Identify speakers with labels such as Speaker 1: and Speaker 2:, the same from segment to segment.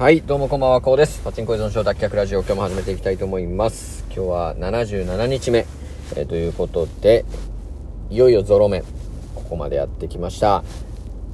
Speaker 1: はい、どうもこんばんは、こうです。パチンコ依存症脱却ラジオ、今日も始めていきたいと思います。今日は77日目、えー、ということで、いよいよゾロ目、ここまでやってきました。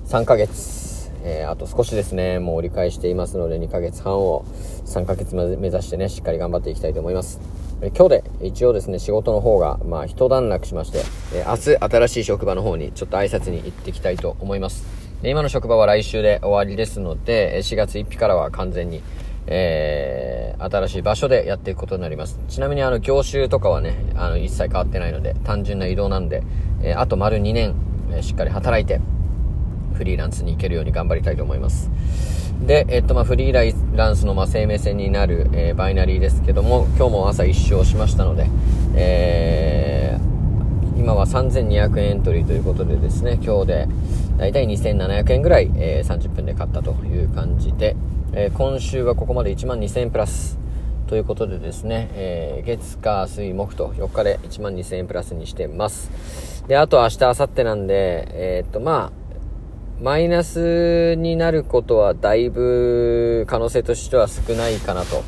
Speaker 1: 3ヶ月、えー、あと少しですね、もう折り返していますので、2ヶ月半を3ヶ月目指してね、しっかり頑張っていきたいと思います。え今日で一応ですね、仕事の方が、まあ、一段落しまして、え明日新しい職場の方にちょっと挨拶に行ってきたいと思います。で今の職場は来週で終わりですので、4月1日からは完全に、えー、新しい場所でやっていくことになります。ちなみにあの、業種とかはね、あの、一切変わってないので、単純な移動なんで、え、あと丸2年、え、しっかり働いて、フリーランスに行けるように頑張りたいと思います。で、えっと、まあ、フリーランスの、まあ、生命線になる、えー、バイナリーですけども、今日も朝一勝しましたので、えー、今は3200円エントリーということでですね、今日で、だいたい2700円ぐらい、えー、30分で買ったという感じで、えー、今週はここまで1万2000円プラスということでですね、えー、月火水木と4日で1万2000円プラスにしてます。で、あと明日、明後日なんで、えー、っと、まあ、マイナスになることはだいぶ可能性としては少ないかなと。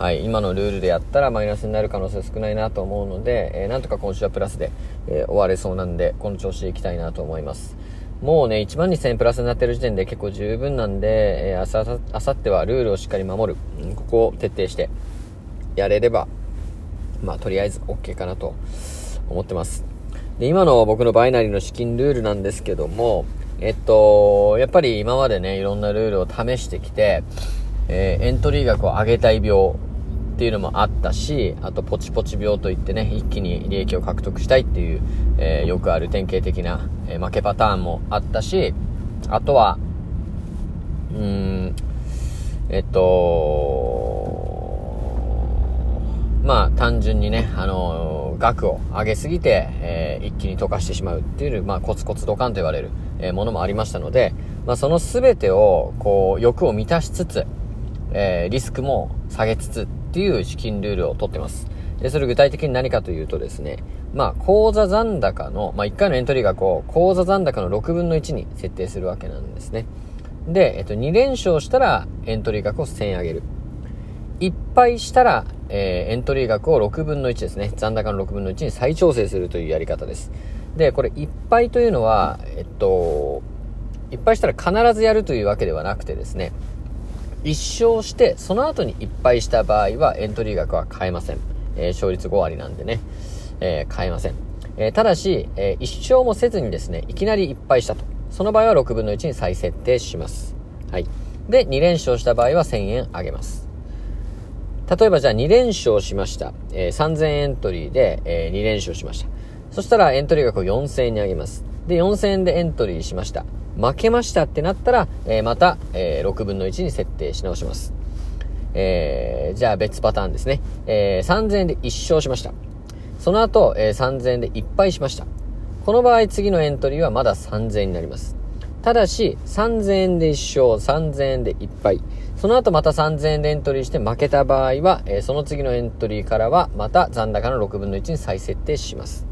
Speaker 1: はい、今のルールでやったらマイナスになる可能性少ないなと思うので、えー、なんとか今週はプラスで、えー、終われそうなんで、この調子でいきたいなと思います。もうね、1万2000円プラスになってる時点で結構十分なんで、えー、あさ、あさってはルールをしっかり守る。ここを徹底してやれれば、まあ、とりあえず OK かなと思ってます。で、今の僕のバイナリーの資金ルールなんですけども、えっと、やっぱり今までね、いろんなルールを試してきて、えー、エントリー額を上げたい病っていうのもあったし、あとポチポチ病といってね、一気に利益を獲得したいっていう、えー、よくある典型的な、えー、負けパターンもあったし、あとは、うーん、えっと、まあ単純にね、あの額を上げすぎて、えー、一気に溶かしてしまうっていう、まあコツコツドカンと言われる、ものもありましたので、まあその全てを、こう、欲を満たしつつ、え、リスクも下げつつっていう資金ルールをとってます。で、それ具体的に何かというとですね、まあ、口座残高の、まあ、1回のエントリー額を口座残高の6分の1に設定するわけなんですね。で、えっと、2連勝したらエントリー額を1000円上げる。1敗したら、えー、エントリー額を6分の1ですね。残高の6分の1に再調整するというやり方です。で、これ1敗というのは、えっと、1敗したら必ずやるというわけではなくてですね、1勝して、その後に1敗した場合はエントリー額は変えません。えー、勝率5割なんでね、えー、変えません。えー、ただし、え1勝もせずにですね、いきなり1敗したと。その場合は6分の1に再設定します。はい。で、2連勝した場合は1000円上げます。例えばじゃあ2連勝しました。え3000エントリーで、え2連勝しました。そしたらエントリー額を4000円に上げます。で、4000円でエントリーしました。負けましたってなったら、えー、また、えー、6分の1に設定し直します。えー、じゃあ別パターンですね。えー、3000円で1勝しました。その後、えー、3000円で1敗しました。この場合、次のエントリーはまだ3000円になります。ただし、3000円で1勝、3000円で1敗。その後また3000円でエントリーして負けた場合は、えー、その次のエントリーからはまた残高の6分の1に再設定します。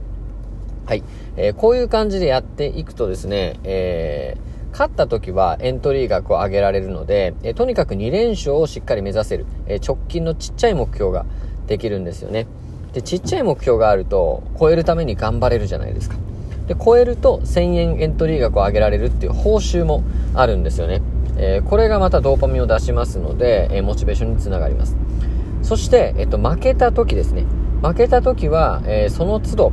Speaker 1: はい。えー、こういう感じでやっていくとですね、えー、勝った時はエントリー額を上げられるので、え、とにかく2連勝をしっかり目指せる、え、直近のちっちゃい目標ができるんですよね。で、ちっちゃい目標があると、超えるために頑張れるじゃないですか。で、超えると1000円エントリー額を上げられるっていう報酬もあるんですよね。え、これがまたドーパミンを出しますので、え、モチベーションにつながります。そして、えっと、負けた時ですね。負けた時は、えー、その都度、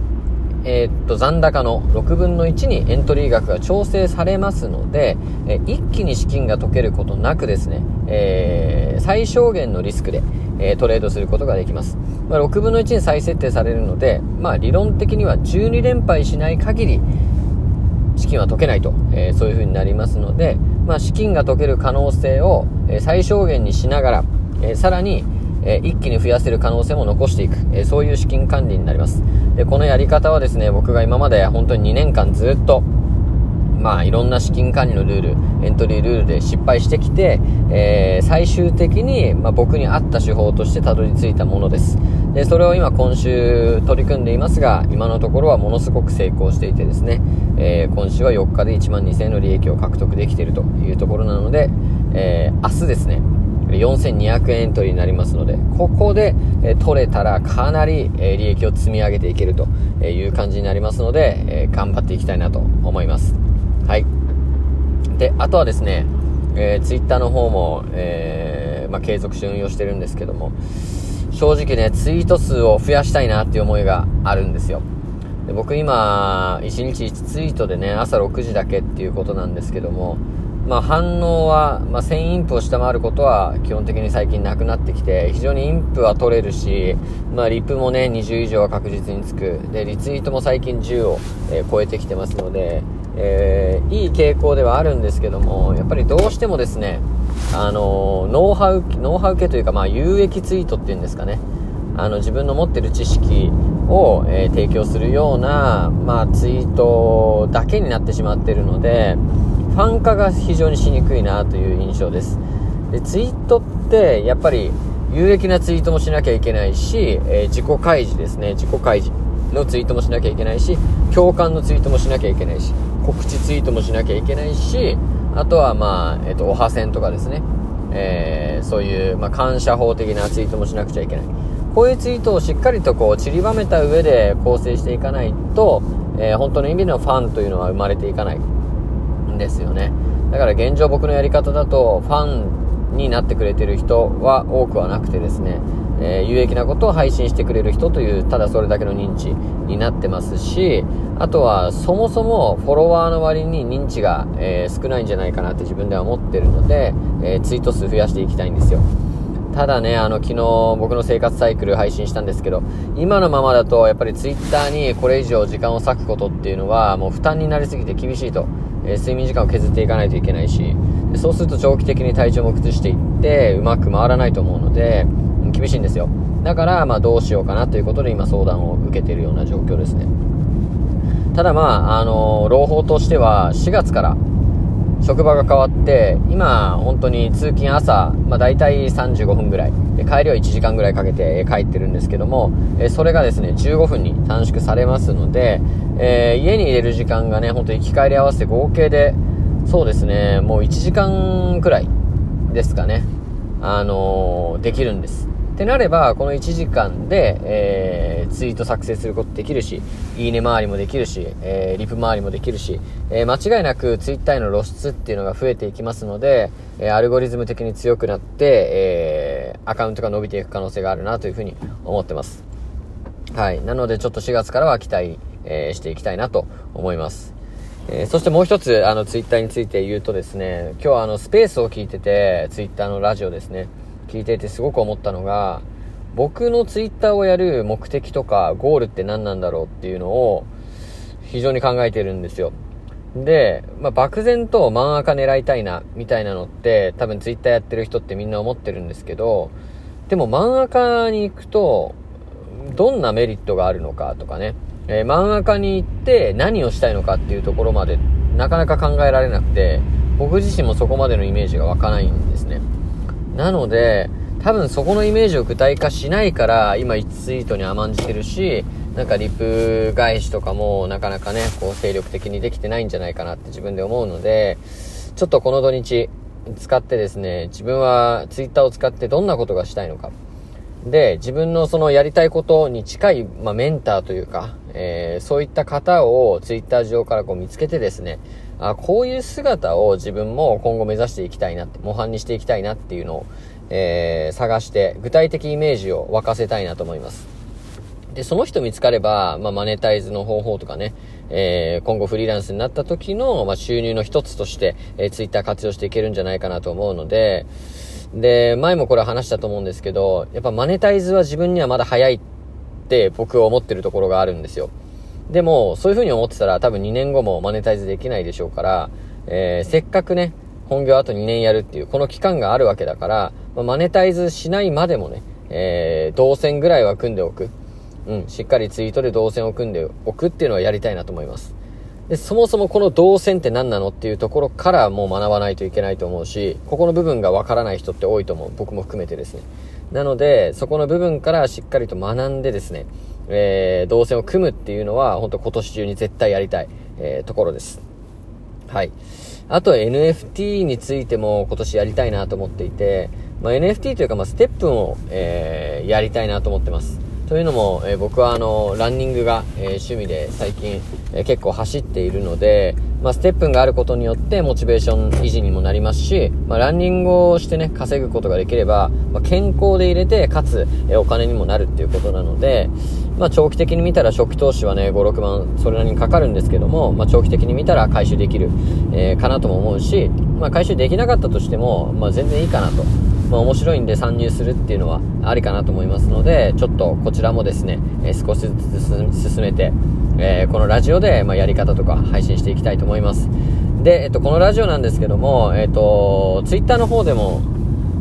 Speaker 1: えー、っと、残高の6分の1にエントリー額が調整されますので、えー、一気に資金が解けることなくですね、えー、最小限のリスクで、えトレードすることができます。まあ、6分の1に再設定されるので、まあ、理論的には12連敗しない限り、資金は解けないと、えそういう風になりますので、まあ、資金が解ける可能性を、え最小限にしながら、えさらに、え一気に増やせる可能性も残していく、えそういう資金管理になります。で、このやり方はですね、僕が今まで本当に2年間ずっと、まあ、いろんな資金管理のルール、エントリールールで失敗してきて、えー、最終的に、まあ、僕に合った手法としてたどり着いたものです。で、それを今今週取り組んでいますが、今のところはものすごく成功していてですね、えー、今週は4日で1万2000円の利益を獲得できているというところなので、えー、明日ですね、4200円エントリーになりますので、ここで、取れたらかなり、利益を積み上げていけるという感じになりますので、頑張っていきたいなと思います。はい。で、あとはですね、えー、ツイッターの方も、えー、まあ、継続して運用してるんですけども、正直ね、ツイート数を増やしたいなっていう思いがあるんですよ。で僕今、1日1ツイートでね、朝6時だけっていうことなんですけども、まあ、反応は、まあ、1000インプを下回ることは基本的に最近なくなってきて、非常にインプは取れるし、まあ、リプもね、20以上は確実につく。で、リツイートも最近10を、えー、超えてきてますので、えー、いい傾向ではあるんですけども、やっぱりどうしてもですね、あのー、ノウハウ、ノウハウ系というか、まあ、有益ツイートっていうんですかね。あの、自分の持ってる知識を、え、提供するような、まあ、ツイートだけになってしまっているので、ファン化が非常にしにくいなという印象です。で、ツイートってやっぱり有益なツイートもしなきゃいけないし、えー、自己開示ですね、自己開示のツイートもしなきゃいけないし、共感のツイートもしなきゃいけないし、告知ツイートもしなきゃいけないし、あとはまあ、えっ、ー、と、おはせんとかですね、えー、そういう、まあ、感謝法的なツイートもしなくちゃいけない。こういうツイートをしっかりとこう散りばめた上で構成していかないと、えー、本当の意味でのファンというのは生まれていかない。ですよね。だから現状僕のやり方だと、ファンになってくれてる人は多くはなくてですね、えー、有益なことを配信してくれる人という、ただそれだけの認知になってますし、あとはそもそもフォロワーの割に認知が、えー、少ないんじゃないかなって自分では思ってるので、えー、ツイート数増やしていきたいんですよ。ただね、あの、昨日僕の生活サイクル配信したんですけど、今のままだとやっぱりツイッターにこれ以上時間を割くことっていうのはもう負担になりすぎて厳しいと。え睡眠時間を削っていかないといけないしで、そうすると長期的に体調も崩していって、うまく回らないと思うので、厳しいんですよ。だから、まあどうしようかなということで今相談を受けているような状況ですね。ただまあ、あの、朗報としては4月から職場が変わって、今、本当に通勤朝、まあ大体35分ぐらいで、帰りは1時間ぐらいかけて帰ってるんですけども、それがですね、15分に短縮されますので、えー、家に入れる時間がね、ほんと行き帰り合わせて合計で、そうですね、もう1時間くらいですかね、あのー、できるんです。ってなれば、この1時間で、えー、ツイート作成することできるし、いいね回りもできるし、えー、リプ回りもできるし、えー、間違いなくツイッターへの露出っていうのが増えていきますので、えアルゴリズム的に強くなって、えアカウントが伸びていく可能性があるなというふうに思ってます。はい。なので、ちょっと4月からは期待、えしていきたいなと思います。えそしてもう一つ、あの、ツイッターについて言うとですね、今日はあの、スペースを聞いてて、ツイッターのラジオですね。聞いていてすごく思ったのが、僕のツイッターをやる目的とかゴールって何なんだろうっていうのを非常に考えてるんですよ。で、まあ、漠然と漫画家狙いたいな、みたいなのって、多分ツイッターやってる人ってみんな思ってるんですけど、でも漫画家に行くと、どんなメリットがあるのかとかね、えー、漫画家に行って何をしたいのかっていうところまでなかなか考えられなくて、僕自身もそこまでのイメージが湧かないんですね。なので、多分そこのイメージを具体化しないから、今1ツイートに甘んじてるし、なんかリプ返しとかもなかなかね、こう精力的にできてないんじゃないかなって自分で思うので、ちょっとこの土日使ってですね、自分はツイッターを使ってどんなことがしたいのか。で、自分のそのやりたいことに近い、まあ、メンターというか、えー、そういった方をツイッター上からこう見つけてですね、あこういう姿を自分も今後目指していきたいなって、模範にしていきたいなっていうのを、えー、探して、具体的イメージを沸かせたいなと思います。で、その人見つかれば、まあ、マネタイズの方法とかね、えー、今後フリーランスになった時の、まあ、収入の一つとして、えー、ツイッター活用していけるんじゃないかなと思うので、で、前もこれ話したと思うんですけど、やっぱマネタイズは自分にはまだ早いっ僕は思ってるところがあるんですよ。でも、そういう風に思ってたら多分2年後もマネタイズできないでしょうから、えー、せっかくね、本業あと2年やるっていう、この期間があるわけだから、まあ、マネタイズしないまでもね、えー、動線ぐらいは組んでおく。うん、しっかりツイートで動線を組んでおくっていうのはやりたいなと思います。で、そもそもこの動線って何なのっていうところからもう学ばないといけないと思うし、ここの部分がわからない人って多いと思う。僕も含めてですね。なので、そこの部分からしっかりと学んでですね、えー、動線を組むっていうのは、本当今年中に絶対やりたい、えー、ところです。はい。あと NFT についても今年やりたいなと思っていて、まあ、NFT というか、ま、ステップを、えー、やりたいなと思ってます。というのも、えー、僕はあの、ランニングが、えー、趣味で最近、え結構走っているので、まあ、ステップンがあることによってモチベーション維持にもなりますし、まあ、ランニングをしてね、稼ぐことができれば、まあ、健康で入れて、かつ、えお金にもなるっていうことなので、まあ、長期的に見たら初期投資はね、5、6万、それなりにかかるんですけども、まあ、長期的に見たら回収できる、えー、かなとも思うし、まあ、回収できなかったとしても、まあ、全然いいかなと。まあ、面白いんで参入するっていうのはありかなと思いますので、ちょっとこちらもですね、えー、少しずつ進めて、えー、このラジオで、まあ、やり方とか配信していきたいと思います。で、えっと、このラジオなんですけども、えっと、ツイッターの方でも、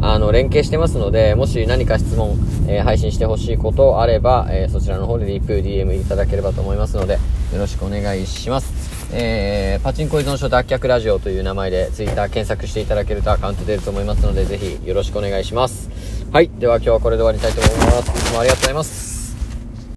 Speaker 1: あの、連携してますので、もし何か質問、えー、配信してほしいことあれば、え、そちらの方でリプ、DM いただければと思いますので、よろしくお願いします。えー、パチンコ依存症脱却ラジオという名前で Twitter 検索していただけるとアカウント出ると思いますので、ぜひよろしくお願いします。はい。では今日はこれで終わりたいと思います。いつもありがとうございます。